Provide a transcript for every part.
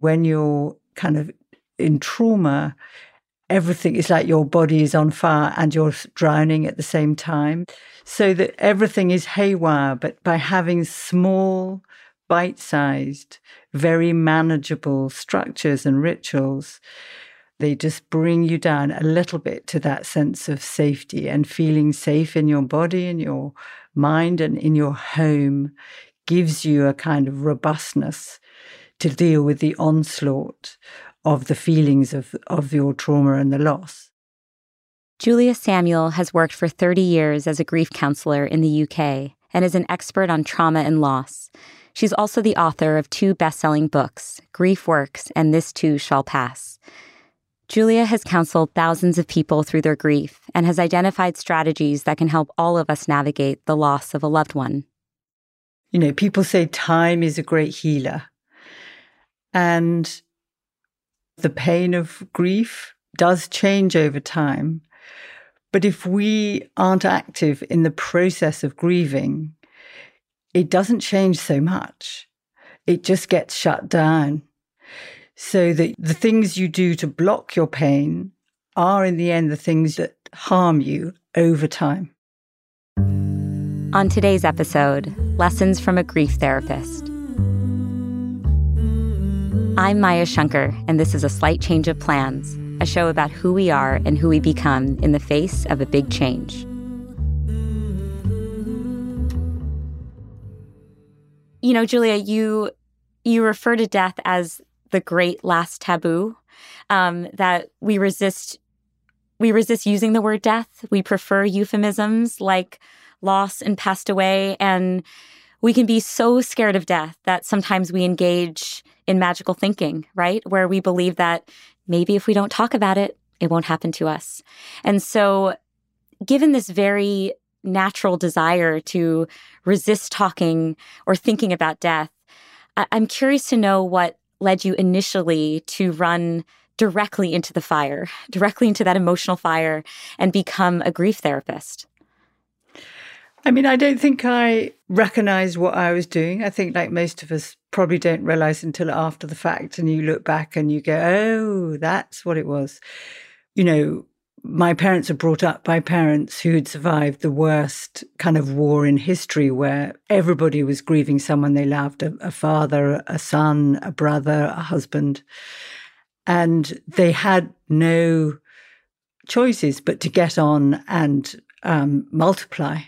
When you're kind of in trauma, everything is like your body is on fire and you're drowning at the same time. So that everything is haywire, but by having small, bite sized, very manageable structures and rituals, they just bring you down a little bit to that sense of safety and feeling safe in your body, in your mind, and in your home gives you a kind of robustness to deal with the onslaught of the feelings of, of your trauma and the loss. Julia Samuel has worked for 30 years as a grief counselor in the UK and is an expert on trauma and loss. She's also the author of two best selling books, Grief Works and This Too Shall Pass. Julia has counseled thousands of people through their grief and has identified strategies that can help all of us navigate the loss of a loved one. You know, people say time is a great healer. And the pain of grief does change over time. But if we aren't active in the process of grieving, it doesn't change so much. It just gets shut down. So that the things you do to block your pain are, in the end, the things that harm you over time. On today's episode, Lessons from a Grief Therapist. I'm Maya Shankar, and this is A Slight Change of Plans, a show about who we are and who we become in the face of a big change. You know, Julia, you you refer to death as the great last taboo. Um, that we resist we resist using the word death. We prefer euphemisms like loss and passed away. And we can be so scared of death that sometimes we engage in magical thinking, right? Where we believe that maybe if we don't talk about it, it won't happen to us. And so, given this very natural desire to resist talking or thinking about death, I- I'm curious to know what led you initially to run directly into the fire, directly into that emotional fire, and become a grief therapist. I mean, I don't think I recognized what I was doing. I think, like most of us, probably don't realize until after the fact, and you look back and you go, oh, that's what it was. You know, my parents were brought up by parents who had survived the worst kind of war in history where everybody was grieving someone they loved a, a father, a son, a brother, a husband. And they had no choices but to get on and um, multiply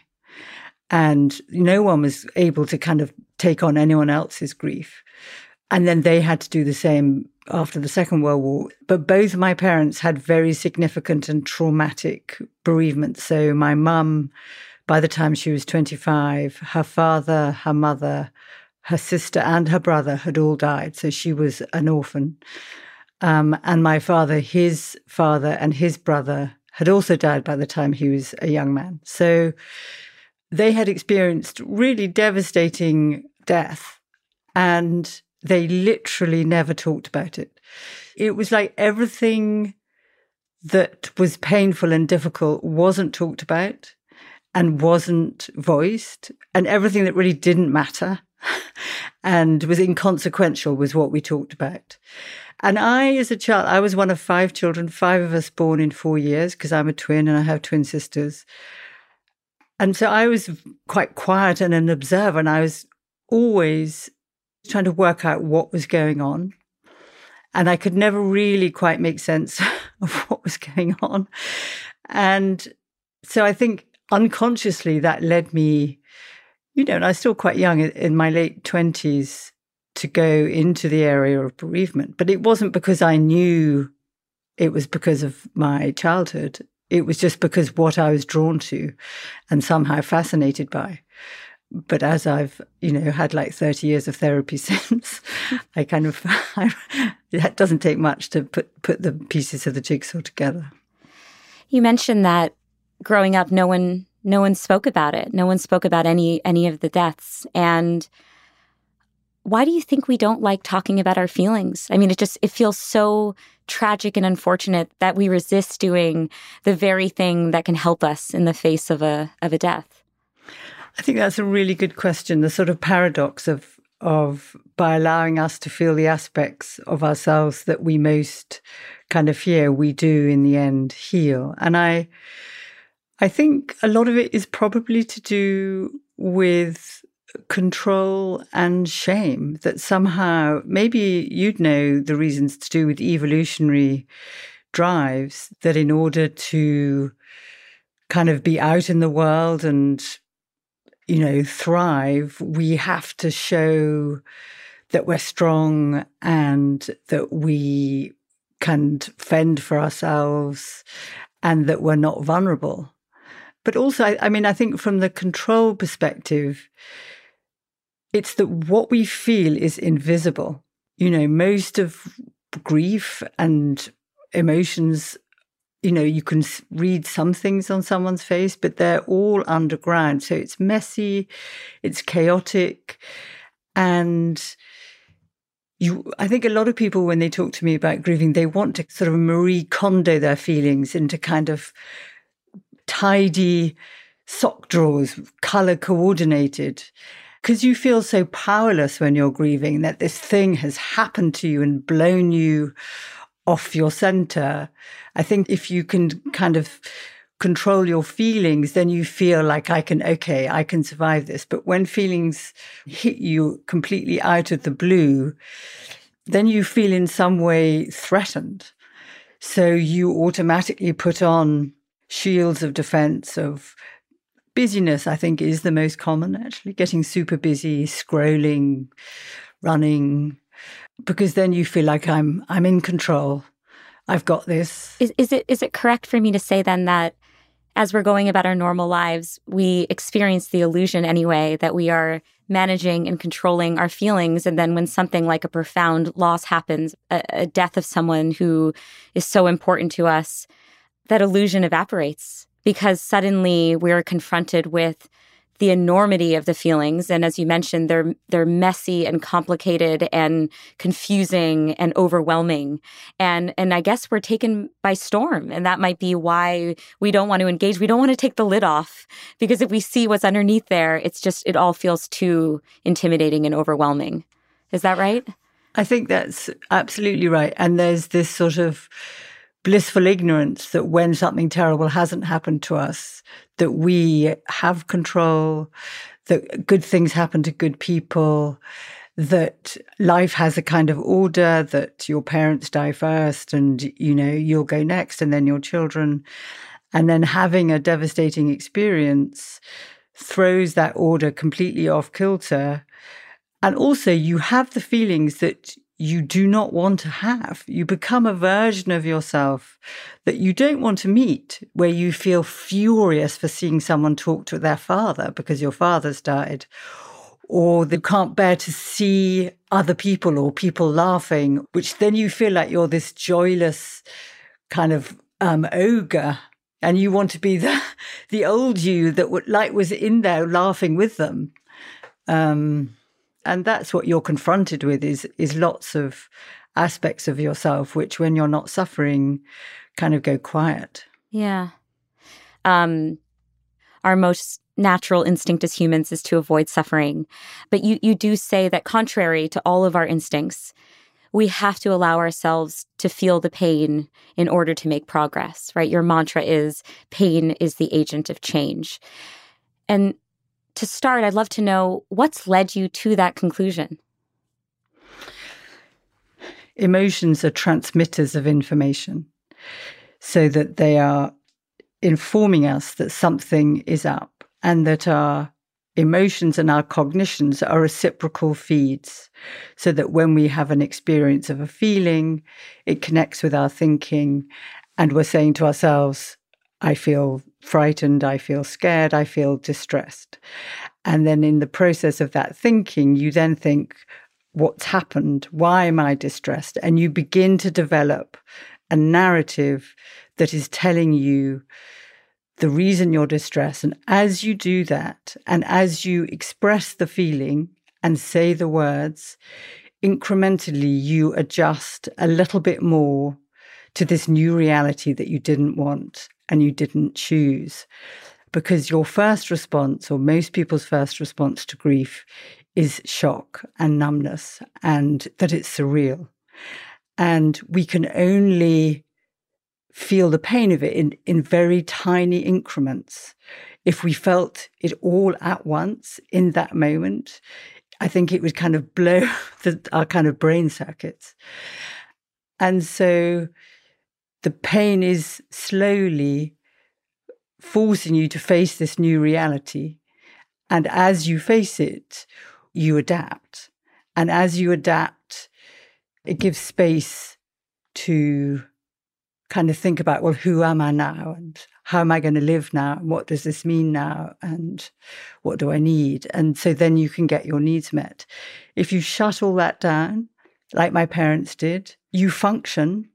and no one was able to kind of take on anyone else's grief. And then they had to do the same after the Second World War. But both my parents had very significant and traumatic bereavements. So my mum, by the time she was 25, her father, her mother, her sister, and her brother had all died. So she was an orphan. Um, and my father, his father, and his brother had also died by the time he was a young man. So they had experienced really devastating death and they literally never talked about it. It was like everything that was painful and difficult wasn't talked about and wasn't voiced, and everything that really didn't matter and was inconsequential was what we talked about. And I, as a child, I was one of five children, five of us born in four years because I'm a twin and I have twin sisters. And so I was quite quiet and an observer, and I was always trying to work out what was going on. And I could never really quite make sense of what was going on. And so I think unconsciously that led me, you know, and I was still quite young in my late 20s to go into the area of bereavement. But it wasn't because I knew it was because of my childhood. It was just because what I was drawn to and somehow fascinated by but as I've, you know, had like 30 years of therapy since, I kind of, it doesn't take much to put, put the pieces of the jigsaw together. You mentioned that growing up, no one, no one spoke about it. No one spoke about any, any of the deaths. And why do you think we don't like talking about our feelings? I mean, it just, it feels so tragic and unfortunate that we resist doing the very thing that can help us in the face of a, of a death. I think that's a really good question. The sort of paradox of of by allowing us to feel the aspects of ourselves that we most kind of fear, we do in the end heal. And I I think a lot of it is probably to do with control and shame that somehow maybe you'd know the reasons to do with evolutionary drives that in order to kind of be out in the world and you know, thrive, we have to show that we're strong and that we can fend for ourselves and that we're not vulnerable. But also, I, I mean, I think from the control perspective, it's that what we feel is invisible. You know, most of grief and emotions you know, you can read some things on someone's face, but they're all underground. So it's messy, it's chaotic. And you, I think a lot of people, when they talk to me about grieving, they want to sort of Marie Kondo their feelings into kind of tidy sock drawers, color coordinated. Because you feel so powerless when you're grieving that this thing has happened to you and blown you off your center. I think if you can kind of control your feelings, then you feel like I can, okay, I can survive this. But when feelings hit you completely out of the blue, then you feel in some way threatened. So you automatically put on shields of defense of busyness, I think is the most common actually, getting super busy, scrolling, running, because then you feel like I'm I'm in control. I've got this. Is is it is it correct for me to say then that as we're going about our normal lives, we experience the illusion anyway that we are managing and controlling our feelings. And then when something like a profound loss happens, a, a death of someone who is so important to us, that illusion evaporates because suddenly we're confronted with the enormity of the feelings. And as you mentioned they're they're messy and complicated and confusing and overwhelming. And and I guess we're taken by storm. And that might be why we don't want to engage. We don't want to take the lid off because if we see what's underneath there it's just it all feels too intimidating and overwhelming. Is that right? I think that's absolutely right. And there's this sort of blissful ignorance that when something terrible hasn't happened to us, that we have control, that good things happen to good people, that life has a kind of order, that your parents die first and, you know, you'll go next and then your children. And then having a devastating experience throws that order completely off kilter. And also, you have the feelings that you do not want to have. You become a version of yourself that you don't want to meet, where you feel furious for seeing someone talk to their father because your father's died, or they can't bear to see other people or people laughing, which then you feel like you're this joyless kind of um, ogre. And you want to be the the old you that like was in there laughing with them. Um, and that's what you're confronted with is is lots of aspects of yourself which when you're not suffering kind of go quiet. Yeah. Um our most natural instinct as humans is to avoid suffering. But you you do say that contrary to all of our instincts we have to allow ourselves to feel the pain in order to make progress right? Your mantra is pain is the agent of change. And to start, I'd love to know what's led you to that conclusion. Emotions are transmitters of information so that they are informing us that something is up and that our emotions and our cognitions are reciprocal feeds so that when we have an experience of a feeling, it connects with our thinking and we're saying to ourselves, I feel frightened, I feel scared, I feel distressed. And then in the process of that thinking, you then think, what's happened? Why am I distressed? And you begin to develop a narrative that is telling you the reason you're distressed. And as you do that, and as you express the feeling and say the words, incrementally you adjust a little bit more to this new reality that you didn't want and you didn't choose. Because your first response, or most people's first response to grief, is shock and numbness, and that it's surreal. And we can only feel the pain of it in, in very tiny increments. If we felt it all at once in that moment, I think it would kind of blow the, our kind of brain circuits. And so the pain is slowly forcing you to face this new reality. And as you face it, you adapt. And as you adapt, it gives space to kind of think about, well, who am I now? And how am I going to live now? And what does this mean now? And what do I need? And so then you can get your needs met. If you shut all that down, like my parents did, you function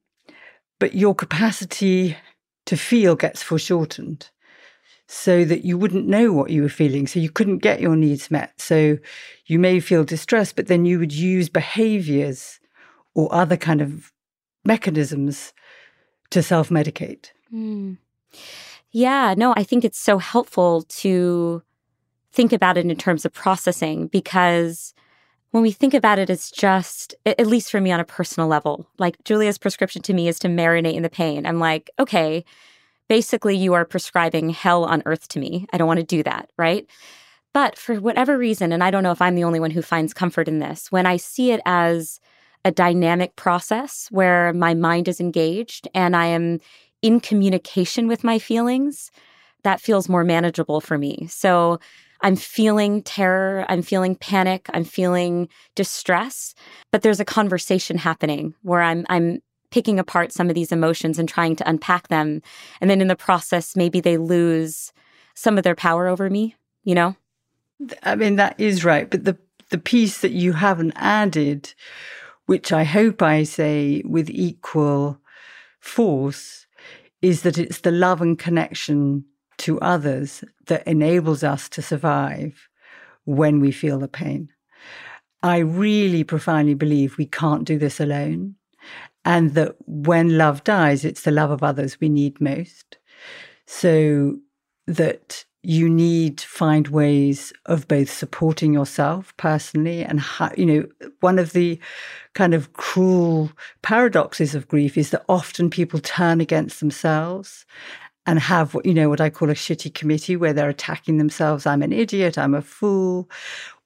but your capacity to feel gets foreshortened so that you wouldn't know what you were feeling. So you couldn't get your needs met. So you may feel distressed, but then you would use behaviors or other kind of mechanisms to self medicate. Mm. Yeah, no, I think it's so helpful to think about it in terms of processing because when we think about it, it's just, at least for me on a personal level, like Julia's prescription to me is to marinate in the pain. I'm like, okay, basically, you are prescribing hell on earth to me. I don't want to do that, right? But for whatever reason, and I don't know if I'm the only one who finds comfort in this, when I see it as a dynamic process where my mind is engaged and I am in communication with my feelings, that feels more manageable for me. So I'm feeling terror, I'm feeling panic, I'm feeling distress, but there's a conversation happening where I'm I'm picking apart some of these emotions and trying to unpack them. And then in the process maybe they lose some of their power over me, you know? I mean that is right, but the the piece that you haven't added which I hope I say with equal force is that it's the love and connection to others that enables us to survive when we feel the pain. I really profoundly believe we can't do this alone, and that when love dies, it's the love of others we need most. So that you need to find ways of both supporting yourself personally and how, you know one of the kind of cruel paradoxes of grief is that often people turn against themselves and have what you know what I call a shitty committee where they're attacking themselves. I'm an idiot. I'm a fool.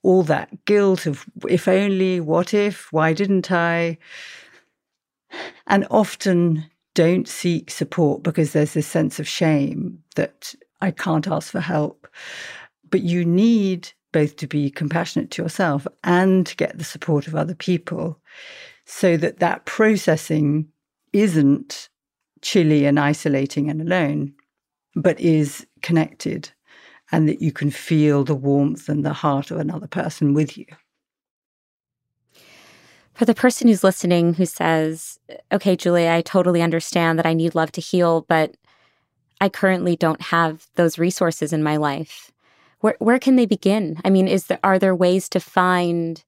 All that guilt of if only, what if, why didn't I? And often don't seek support because there's this sense of shame that I can't ask for help. but you need both to be compassionate to yourself and to get the support of other people so that that processing isn't chilly and isolating and alone, but is connected and that you can feel the warmth and the heart of another person with you. For the person who's listening who says, okay, Julia, I totally understand that I need love to heal, but I currently don't have those resources in my life. Where, where can they begin? I mean, is there, are there ways to find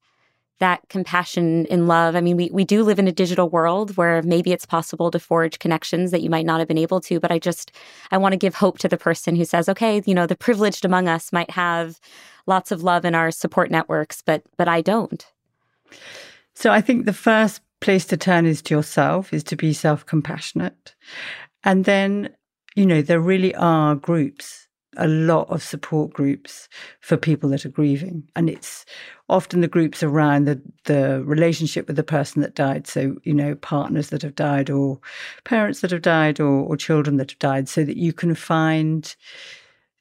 that compassion and love. I mean, we, we do live in a digital world where maybe it's possible to forge connections that you might not have been able to. But I just, I want to give hope to the person who says, okay, you know, the privileged among us might have lots of love in our support networks, but, but I don't. So I think the first place to turn is to yourself, is to be self compassionate. And then, you know, there really are groups a lot of support groups for people that are grieving. And it's often the groups around the, the relationship with the person that died. So, you know, partners that have died or parents that have died or, or children that have died, so that you can find,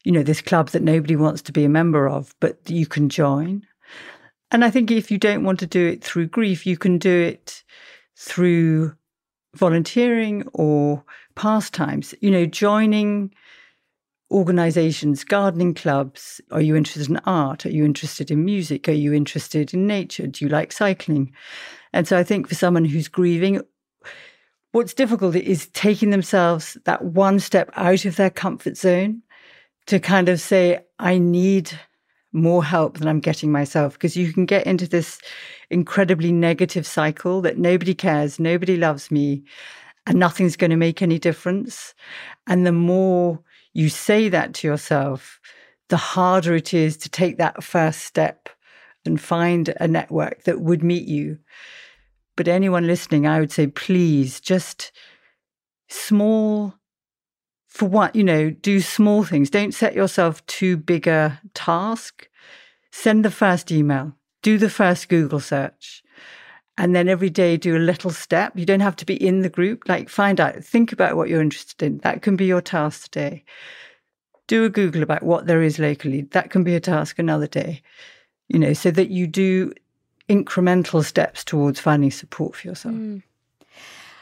you know, this club that nobody wants to be a member of, but you can join. And I think if you don't want to do it through grief, you can do it through volunteering or pastimes, you know, joining organizations, gardening clubs? Are you interested in art? Are you interested in music? Are you interested in nature? Do you like cycling? And so I think for someone who's grieving, what's difficult is taking themselves that one step out of their comfort zone to kind of say, I need more help than I'm getting myself. Because you can get into this incredibly negative cycle that nobody cares, nobody loves me, and nothing's going to make any difference. And the more you say that to yourself, the harder it is to take that first step and find a network that would meet you. But anyone listening, I would say, please just small for what, you know, do small things. Don't set yourself too big a task. Send the first email, do the first Google search. And then every day do a little step. You don't have to be in the group. Like find out, think about what you're interested in. That can be your task today. Do a Google about what there is locally. That can be a task another day. You know, so that you do incremental steps towards finding support for yourself. Mm.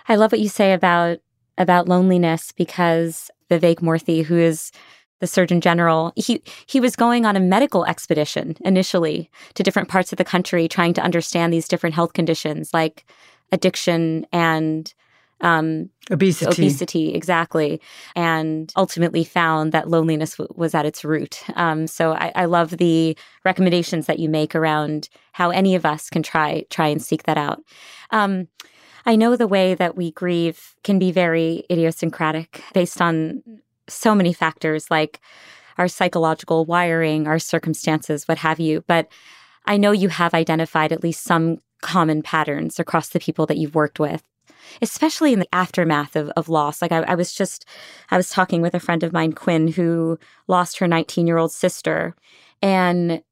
I love what you say about about loneliness because Vivek Murthy, who is the Surgeon General, he he was going on a medical expedition initially to different parts of the country, trying to understand these different health conditions like addiction and um, obesity. Obesity, exactly, and ultimately found that loneliness w- was at its root. Um, so I, I love the recommendations that you make around how any of us can try try and seek that out. Um, I know the way that we grieve can be very idiosyncratic based on so many factors like our psychological wiring, our circumstances, what have you. But I know you have identified at least some common patterns across the people that you've worked with, especially in the aftermath of, of loss. Like I, I was just, I was talking with a friend of mine, Quinn, who lost her 19 year old sister. And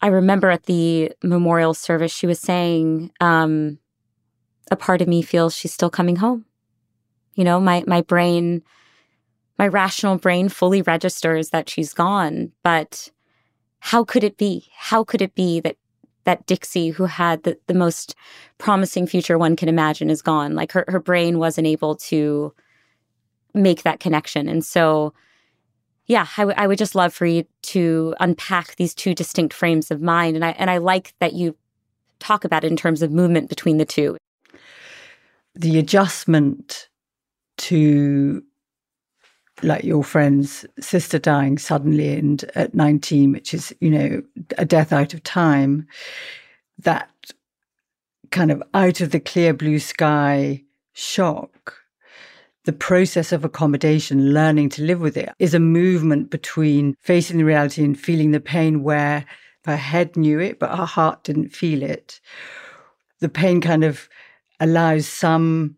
I remember at the memorial service, she was saying, um, a part of me feels she's still coming home. You know, my, my brain my rational brain fully registers that she's gone. But how could it be? How could it be that that Dixie, who had the, the most promising future one can imagine, is gone? Like her, her brain wasn't able to make that connection. And so, yeah, I, w- I would just love for you to unpack these two distinct frames of mind. And I, and I like that you talk about it in terms of movement between the two. The adjustment to like your friend's sister dying suddenly and at 19, which is, you know, a death out of time, that kind of out of the clear blue sky shock, the process of accommodation, learning to live with it, is a movement between facing the reality and feeling the pain where her head knew it, but her heart didn't feel it. The pain kind of allows some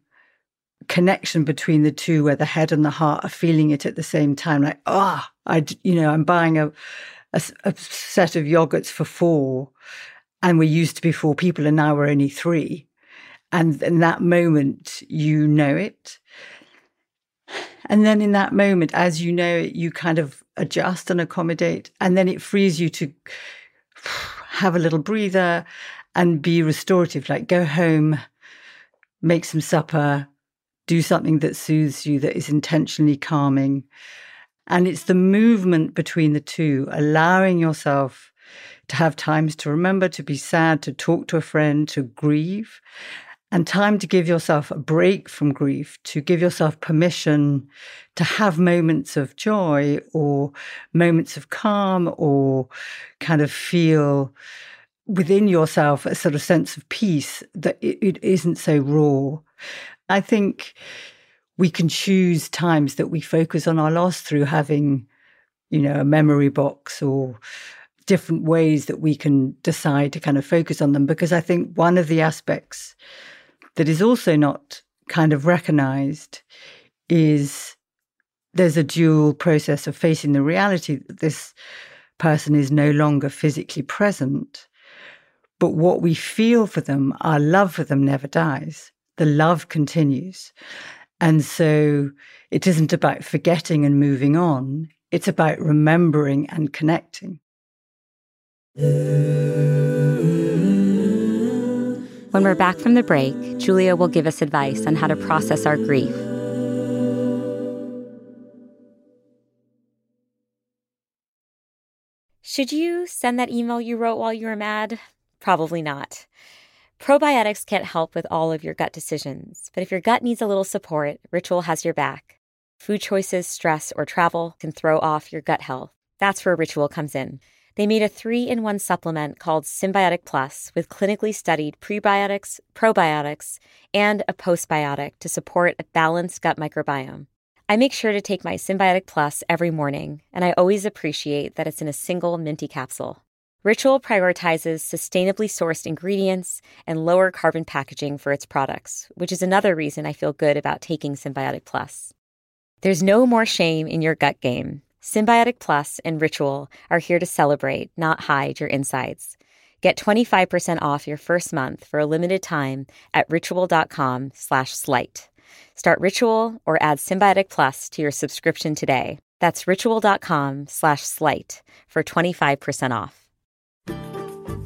connection between the two where the head and the heart are feeling it at the same time like ah oh, i you know i'm buying a, a, a set of yogurts for four and we used to be four people and now we're only three and in that moment you know it And then in that moment, as you know it, you kind of adjust and accommodate. And then it frees you to have a little breather and be restorative, like go home, make some supper, do something that soothes you, that is intentionally calming. And it's the movement between the two, allowing yourself to have times to remember, to be sad, to talk to a friend, to grieve, and time to give yourself a break from grief, to give yourself permission to have moments of joy or moments of calm or kind of feel within yourself a sort of sense of peace that it, it isn't so raw. I think we can choose times that we focus on our loss through having, you know, a memory box or different ways that we can decide to kind of focus on them. Because I think one of the aspects that is also not kind of recognized is there's a dual process of facing the reality that this person is no longer physically present. But what we feel for them, our love for them never dies. The love continues. And so it isn't about forgetting and moving on, it's about remembering and connecting. When we're back from the break, Julia will give us advice on how to process our grief. Should you send that email you wrote while you were mad? Probably not. Probiotics can't help with all of your gut decisions, but if your gut needs a little support, Ritual has your back. Food choices, stress, or travel can throw off your gut health. That's where Ritual comes in. They made a three in one supplement called Synbiotic Plus with clinically studied prebiotics, probiotics, and a postbiotic to support a balanced gut microbiome. I make sure to take my Synbiotic Plus every morning, and I always appreciate that it's in a single minty capsule. Ritual prioritizes sustainably sourced ingredients and lower carbon packaging for its products, which is another reason I feel good about taking Synbiotic Plus. There's no more shame in your gut game. Synbiotic Plus and Ritual are here to celebrate, not hide your insides. Get 25% off your first month for a limited time at ritual.com slash slight. Start Ritual or add Synbiotic Plus to your subscription today. That's ritual.com slash slight for 25% off.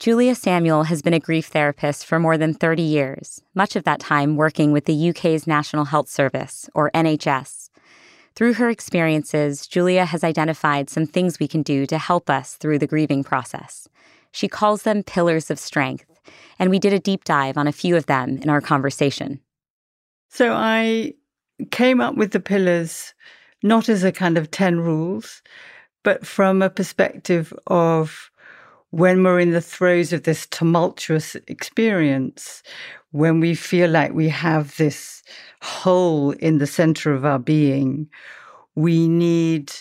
Julia Samuel has been a grief therapist for more than 30 years, much of that time working with the UK's National Health Service, or NHS. Through her experiences, Julia has identified some things we can do to help us through the grieving process. She calls them pillars of strength, and we did a deep dive on a few of them in our conversation. So I came up with the pillars not as a kind of 10 rules, but from a perspective of when we're in the throes of this tumultuous experience, when we feel like we have this hole in the center of our being, we need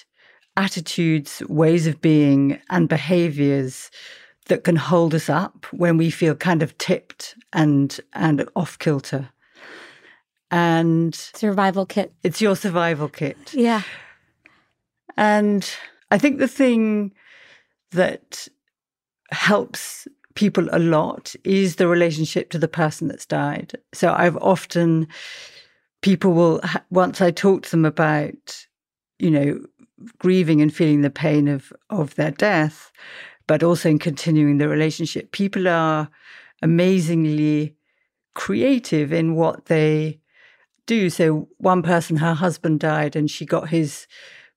attitudes, ways of being, and behaviors that can hold us up when we feel kind of tipped and and off kilter. And survival kit. It's your survival kit. Yeah. And I think the thing that helps people a lot is the relationship to the person that's died. So I've often, people will, once I talk to them about, you know, grieving and feeling the pain of, of their death, but also in continuing the relationship, people are amazingly creative in what they do. So one person, her husband died and she got his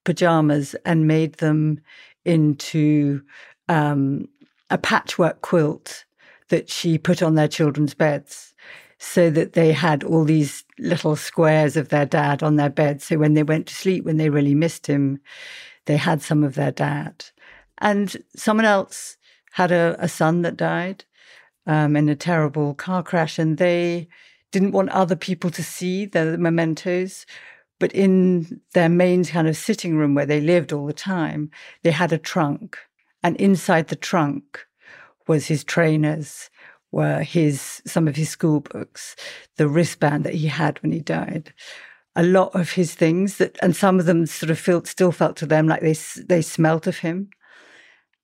pajamas and made them into um, a patchwork quilt that she put on their children's beds so that they had all these little squares of their dad on their bed. So when they went to sleep, when they really missed him, they had some of their dad. And someone else had a, a son that died um, in a terrible car crash, and they didn't want other people to see the mementos. But in their main kind of sitting room where they lived all the time, they had a trunk and inside the trunk was his trainers, were his some of his school books, the wristband that he had when he died. A lot of his things that, and some of them sort of felt still felt to them like they they smelt of him,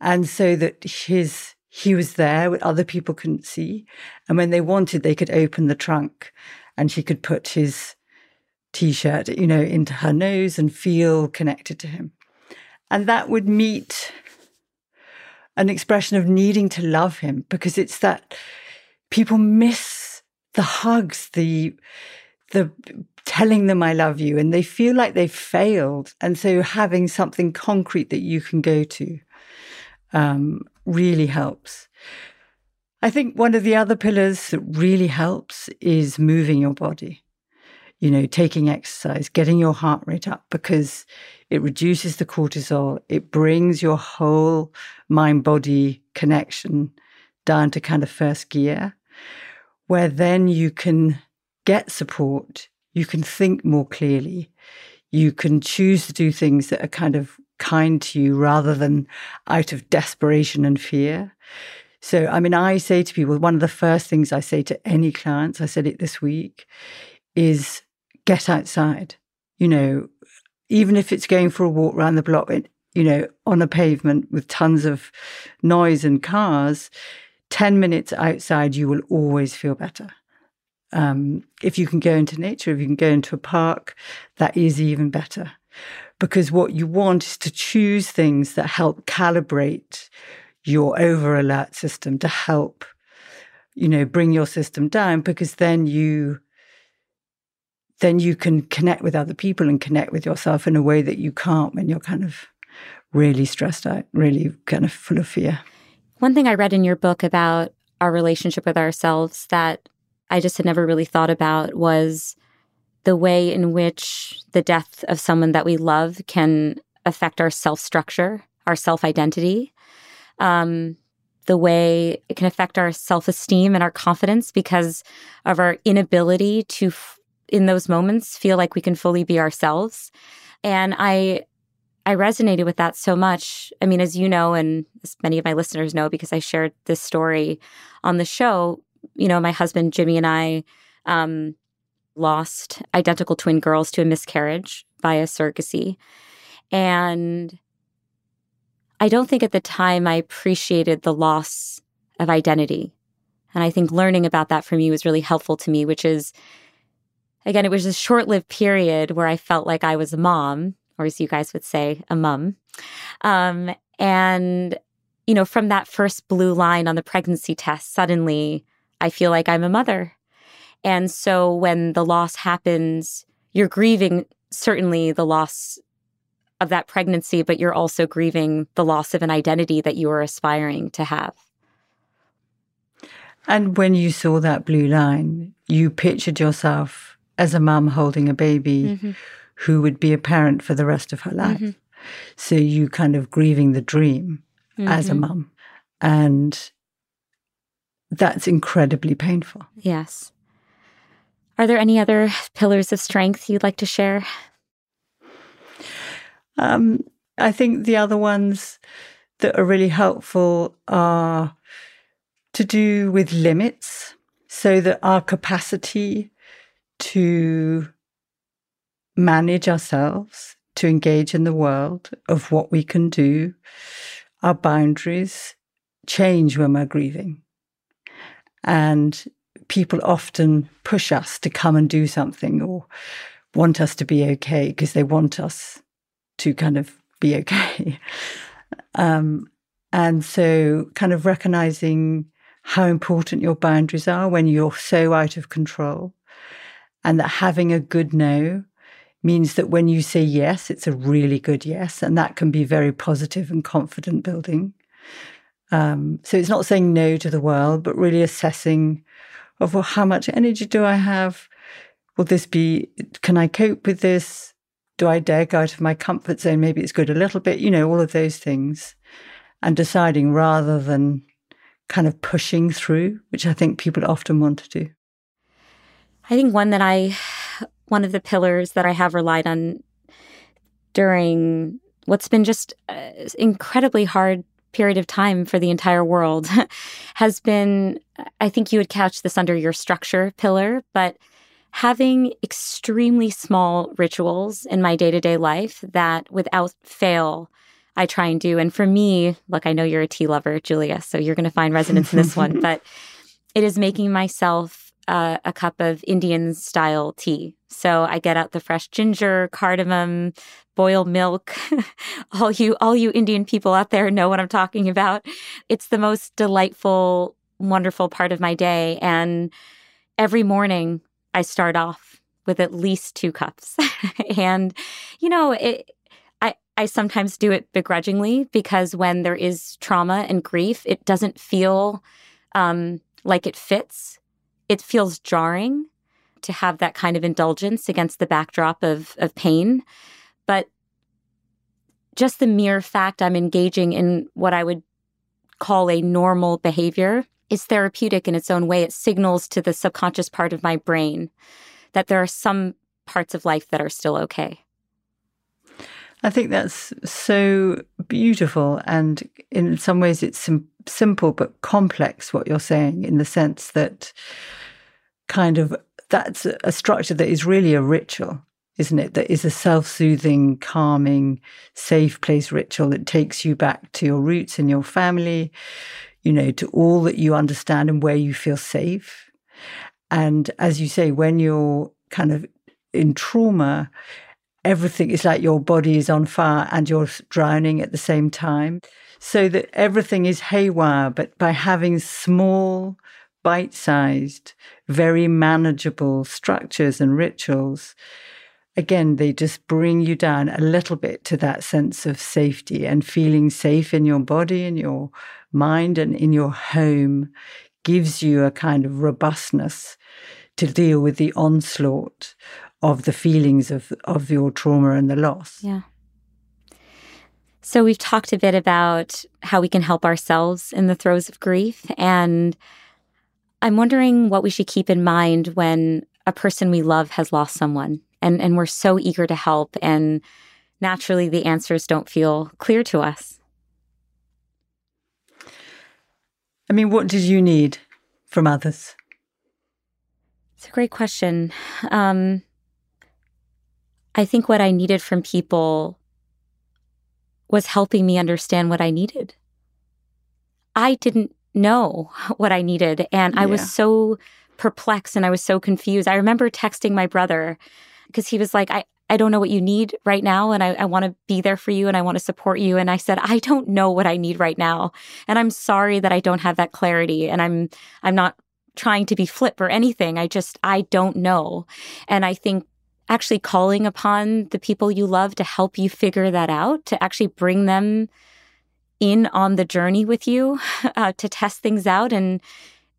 and so that his he was there what other people couldn't see, and when they wanted, they could open the trunk, and she could put his t-shirt, you know, into her nose and feel connected to him, and that would meet an expression of needing to love him because it's that people miss the hugs, the the telling them I love you, and they feel like they've failed. And so having something concrete that you can go to um, really helps. I think one of the other pillars that really helps is moving your body. You know, taking exercise, getting your heart rate up because it reduces the cortisol, it brings your whole mind body connection down to kind of first gear, where then you can get support, you can think more clearly, you can choose to do things that are kind of kind to you rather than out of desperation and fear. So, I mean, I say to people, one of the first things I say to any clients, I said it this week, is get outside. You know, even if it's going for a walk around the block, you know, on a pavement with tons of noise and cars, 10 minutes outside, you will always feel better. Um, if you can go into nature, if you can go into a park, that is even better. Because what you want is to choose things that help calibrate your over alert system to help, you know, bring your system down because then you then you can connect with other people and connect with yourself in a way that you can't when you're kind of really stressed out, really kind of full of fear. One thing I read in your book about our relationship with ourselves that I just had never really thought about was the way in which the death of someone that we love can affect our self structure, our self identity. Um, the way it can affect our self esteem and our confidence because of our inability to f- in those moments feel like we can fully be ourselves. And I I resonated with that so much. I mean, as you know, and as many of my listeners know, because I shared this story on the show, you know, my husband Jimmy and I um, lost identical twin girls to a miscarriage via surrogacy. And I don't think at the time I appreciated the loss of identity. And I think learning about that from you was really helpful to me, which is again, it was a short lived period where I felt like I was a mom, or as you guys would say, a mum. Um, and, you know, from that first blue line on the pregnancy test, suddenly I feel like I'm a mother. And so when the loss happens, you're grieving certainly the loss of that pregnancy, but you're also grieving the loss of an identity that you were aspiring to have. And when you saw that blue line, you pictured yourself as a mum holding a baby mm-hmm. who would be a parent for the rest of her life. Mm-hmm. So you kind of grieving the dream mm-hmm. as a mm-hmm. mum. And that's incredibly painful. Yes. Are there any other pillars of strength you'd like to share? Um, I think the other ones that are really helpful are to do with limits so that our capacity to manage ourselves, to engage in the world of what we can do, our boundaries change when we're grieving. And people often push us to come and do something or want us to be okay because they want us to kind of be okay. um, and so, kind of recognizing how important your boundaries are when you're so out of control, and that having a good no means that when you say yes, it's a really good yes, and that can be very positive and confident building. Um, so it's not saying no to the world, but really assessing of well, how much energy do I have? Will this be, can I cope with this? Do I dare go out of my comfort zone? Maybe it's good a little bit, you know, all of those things. And deciding rather than kind of pushing through, which I think people often want to do. I think one that I, one of the pillars that I have relied on during what's been just an incredibly hard period of time for the entire world has been, I think you would couch this under your structure pillar, but having extremely small rituals in my day to day life that without fail, I try and do. And for me, look, I know you're a tea lover, Julia, so you're going to find resonance in this one, but it is making myself uh, a cup of Indian style tea. So I get out the fresh ginger, cardamom, boil milk. all you all you Indian people out there know what I'm talking about. It's the most delightful, wonderful part of my day and every morning I start off with at least two cups. and, you know, it, I, I sometimes do it begrudgingly because when there is trauma and grief, it doesn't feel um, like it fits. It feels jarring to have that kind of indulgence against the backdrop of, of pain. But just the mere fact I'm engaging in what I would call a normal behavior is therapeutic in its own way. It signals to the subconscious part of my brain that there are some parts of life that are still okay. I think that's so beautiful. And in some ways, it's simple but complex what you're saying, in the sense that kind of that's a structure that is really a ritual, isn't it? That is a self soothing, calming, safe place ritual that takes you back to your roots and your family, you know, to all that you understand and where you feel safe. And as you say, when you're kind of in trauma, everything is like your body is on fire and you're drowning at the same time. So that everything is haywire, but by having small, bite sized, very manageable structures and rituals, again, they just bring you down a little bit to that sense of safety and feeling safe in your body and your mind and in your home gives you a kind of robustness to deal with the onslaught of the feelings of, of your trauma and the loss. Yeah. So we've talked a bit about how we can help ourselves in the throes of grief. And I'm wondering what we should keep in mind when a person we love has lost someone and, and we're so eager to help. And naturally, the answers don't feel clear to us. I mean, what did you need from others? It's a great question. Um, I think what I needed from people was helping me understand what I needed. I didn't know what I needed, and yeah. I was so perplexed and I was so confused. I remember texting my brother because he was like, I, I don't know what you need right now. And I, I want to be there for you and I want to support you. And I said, I don't know what I need right now. And I'm sorry that I don't have that clarity. And I'm, I'm not trying to be flip or anything. I just, I don't know. And I think actually calling upon the people you love to help you figure that out, to actually bring them in on the journey with you, uh, to test things out and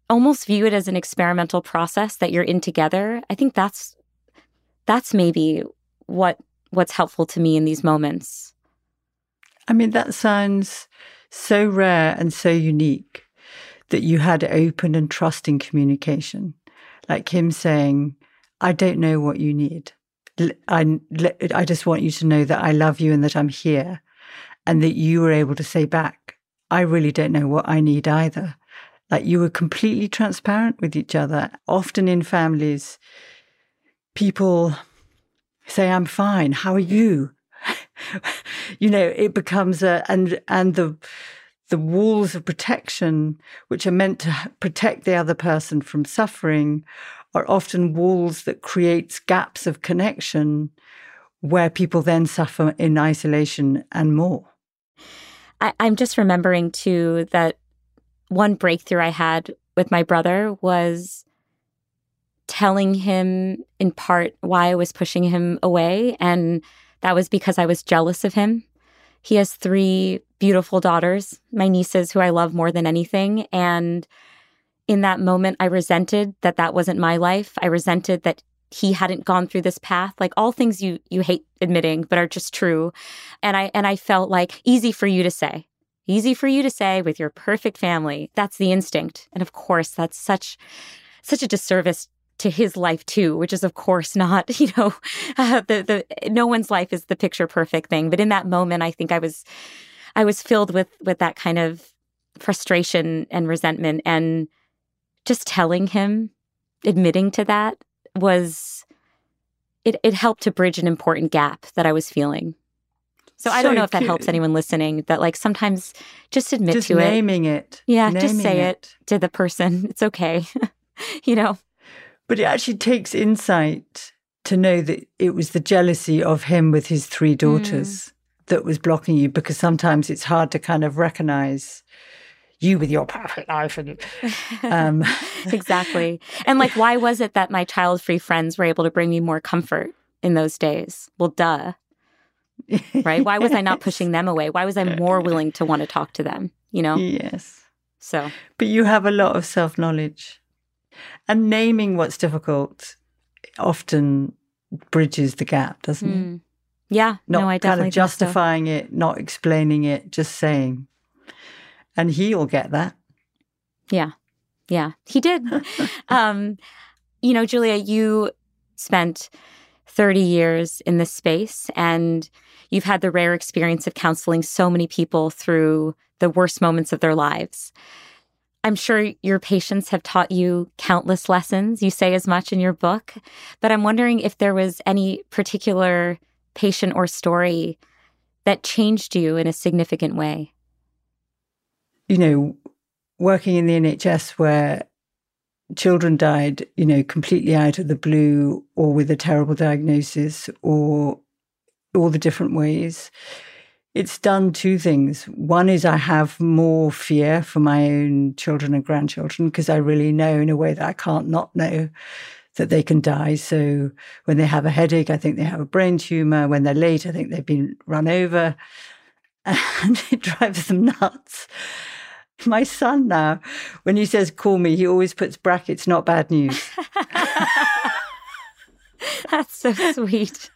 almost view it as an experimental process that you're in together. I think that's that's maybe what what's helpful to me in these moments. I mean, that sounds so rare and so unique that you had open and trusting communication, like him saying, "I don't know what you need. I I just want you to know that I love you and that I'm here." And that you were able to say back, I really don't know what I need either. Like you were completely transparent with each other. Often in families, people say, I'm fine. How are you? you know, it becomes a, and, and the, the walls of protection, which are meant to protect the other person from suffering, are often walls that creates gaps of connection where people then suffer in isolation and more. I, I'm just remembering too that one breakthrough I had with my brother was telling him in part why I was pushing him away. And that was because I was jealous of him. He has three beautiful daughters, my nieces, who I love more than anything. And in that moment, I resented that that wasn't my life. I resented that he hadn't gone through this path. Like all things you you hate admitting but are just true. And i and i felt like easy for you to say easy for you to say with your perfect family that's the instinct. And of course that's such such a disservice to his life too which is of course not you know uh, the the no one's life is the picture perfect thing. But in that moment i think i was i was filled with with that kind of frustration and resentment. And just telling him admitting to that was it, it helped to bridge an important gap that I was feeling. So, so I don't know if that helps anyone listening that like sometimes just admit just to naming it. Naming it. Yeah, just say it. it to the person. It's okay. you know. But it actually takes insight to know that it was the jealousy of him with his three daughters mm. that was blocking you because sometimes it's hard to kind of recognize you with your perfect life and um. exactly. And like why was it that my child free friends were able to bring me more comfort in those days? Well duh. Right? Why was i not pushing them away? Why was i more willing to want to talk to them you know? Yes. So. But you have a lot of self-knowledge. And naming what's difficult often bridges the gap doesn't mm. it yeah. Not no, I definitely kind of justifying so. it not explaining it just saying and he'll get that. Yeah. Yeah, he did. um, you know, Julia, you spent 30 years in this space and you've had the rare experience of counseling so many people through the worst moments of their lives. I'm sure your patients have taught you countless lessons. You say as much in your book, but I'm wondering if there was any particular patient or story that changed you in a significant way you know, working in the NHS where children died, you know, completely out of the blue or with a terrible diagnosis or all the different ways, it's done two things. One is I have more fear for my own children and grandchildren because I really know in a way that I can't not know that they can die. So when they have a headache, I think they have a brain tumor. When they're late, I think they've been run over. And it drives them nuts. My son now, when he says call me, he always puts brackets, not bad news. That's so sweet.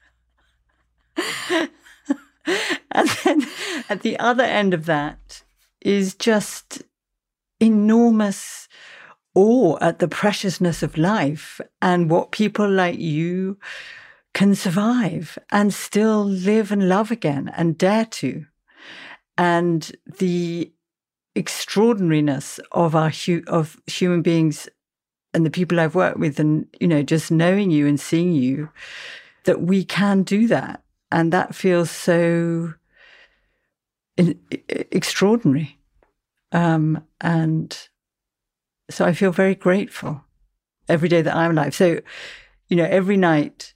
and then at the other end of that is just enormous awe at the preciousness of life and what people like you can survive and still live and love again and dare to. And the extraordinariness of our hu- of human beings and the people I've worked with, and you know, just knowing you and seeing you, that we can do that, and that feels so in, extraordinary, um, and so I feel very grateful every day that I'm alive. So, you know, every night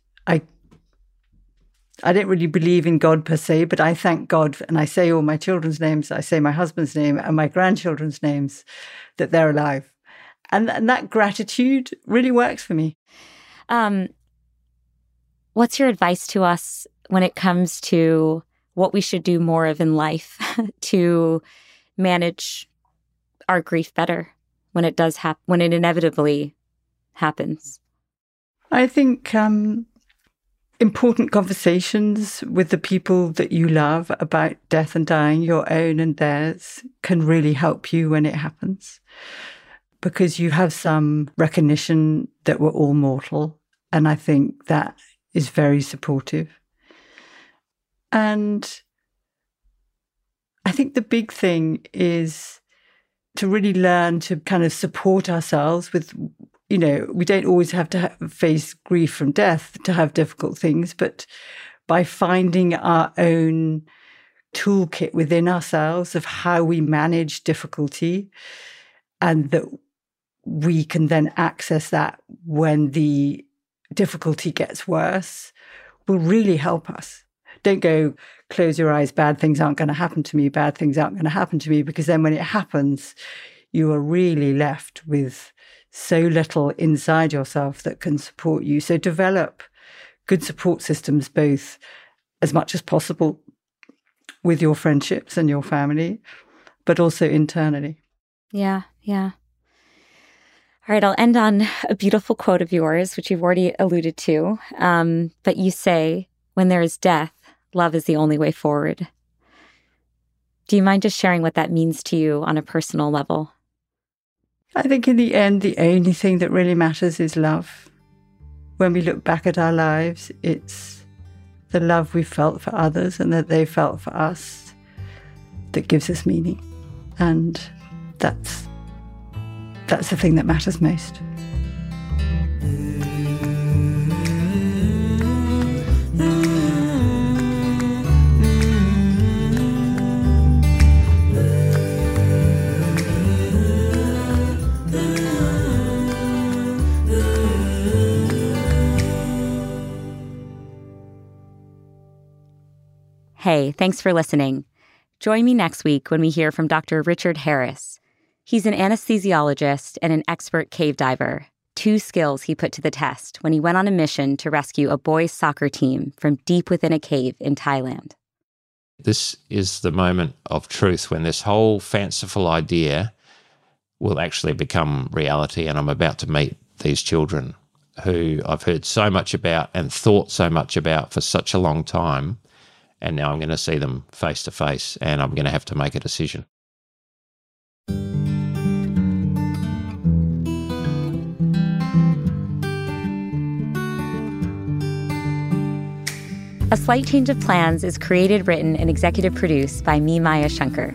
I don't really believe in God per se, but I thank God and I say all my children's names, I say my husband's name and my grandchildren's names that they're alive. And, and that gratitude really works for me. Um, what's your advice to us when it comes to what we should do more of in life to manage our grief better when it does happen, when it inevitably happens? I think um, important conversations with the people that you love about death and dying, your own and theirs, can really help you when it happens because you have some recognition that we're all mortal. And I think that is very supportive. And I think the big thing is to really learn to kind of support ourselves with, you know, we don't always have to have, face grief from death to have difficult things, but by finding our own toolkit within ourselves of how we manage difficulty and that we can then access that when the difficulty gets worse will really help us. Don't go, close your eyes, bad things aren't going to happen to me, bad things aren't going to happen to me, because then when it happens, you are really left with so little inside yourself that can support you. So develop good support systems, both as much as possible with your friendships and your family, but also internally. Yeah, yeah. All right, I'll end on a beautiful quote of yours, which you've already alluded to. Um, but you say, when there is death, love is the only way forward. Do you mind just sharing what that means to you on a personal level? I think in the end, the only thing that really matters is love. When we look back at our lives, it's the love we felt for others and that they felt for us that gives us meaning. And that's that's the thing that matters most. Hey, thanks for listening. Join me next week when we hear from Dr. Richard Harris. He's an anesthesiologist and an expert cave diver, two skills he put to the test when he went on a mission to rescue a boys' soccer team from deep within a cave in Thailand. This is the moment of truth when this whole fanciful idea will actually become reality. And I'm about to meet these children who I've heard so much about and thought so much about for such a long time and now I'm going to see them face to face and I'm going to have to make a decision. A Slight Change of Plans is created, written, and executive produced by me, Maya Shankar.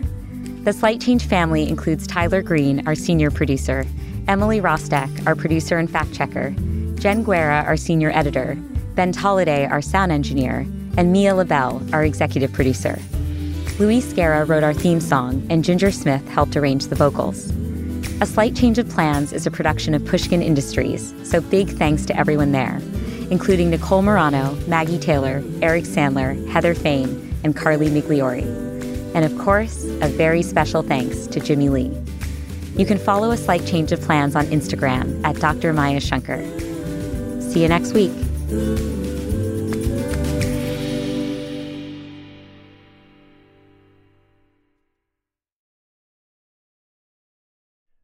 The Slight Change family includes Tyler Green, our senior producer, Emily Rostek, our producer and fact checker, Jen Guerra, our senior editor, Ben Tolliday, our sound engineer, and Mia LaBelle, our executive producer. Luis Guerra wrote our theme song, and Ginger Smith helped arrange the vocals. A Slight Change of Plans is a production of Pushkin Industries, so big thanks to everyone there, including Nicole Morano, Maggie Taylor, Eric Sandler, Heather Fain, and Carly Migliori. And of course, a very special thanks to Jimmy Lee. You can follow A Slight Change of Plans on Instagram at Dr. Maya Shankar. See you next week.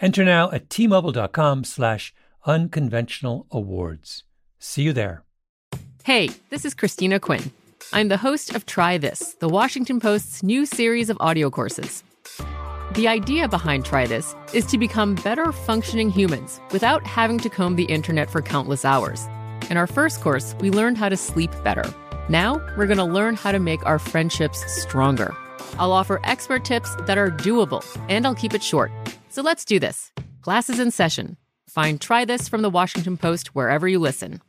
Enter now at tmobile.com slash unconventional awards. See you there. Hey, this is Christina Quinn. I'm the host of Try This, the Washington Post's new series of audio courses. The idea behind Try This is to become better functioning humans without having to comb the internet for countless hours. In our first course, we learned how to sleep better. Now, we're going to learn how to make our friendships stronger. I'll offer expert tips that are doable, and I'll keep it short. So let's do this. Classes in session. Find Try This from the Washington Post wherever you listen.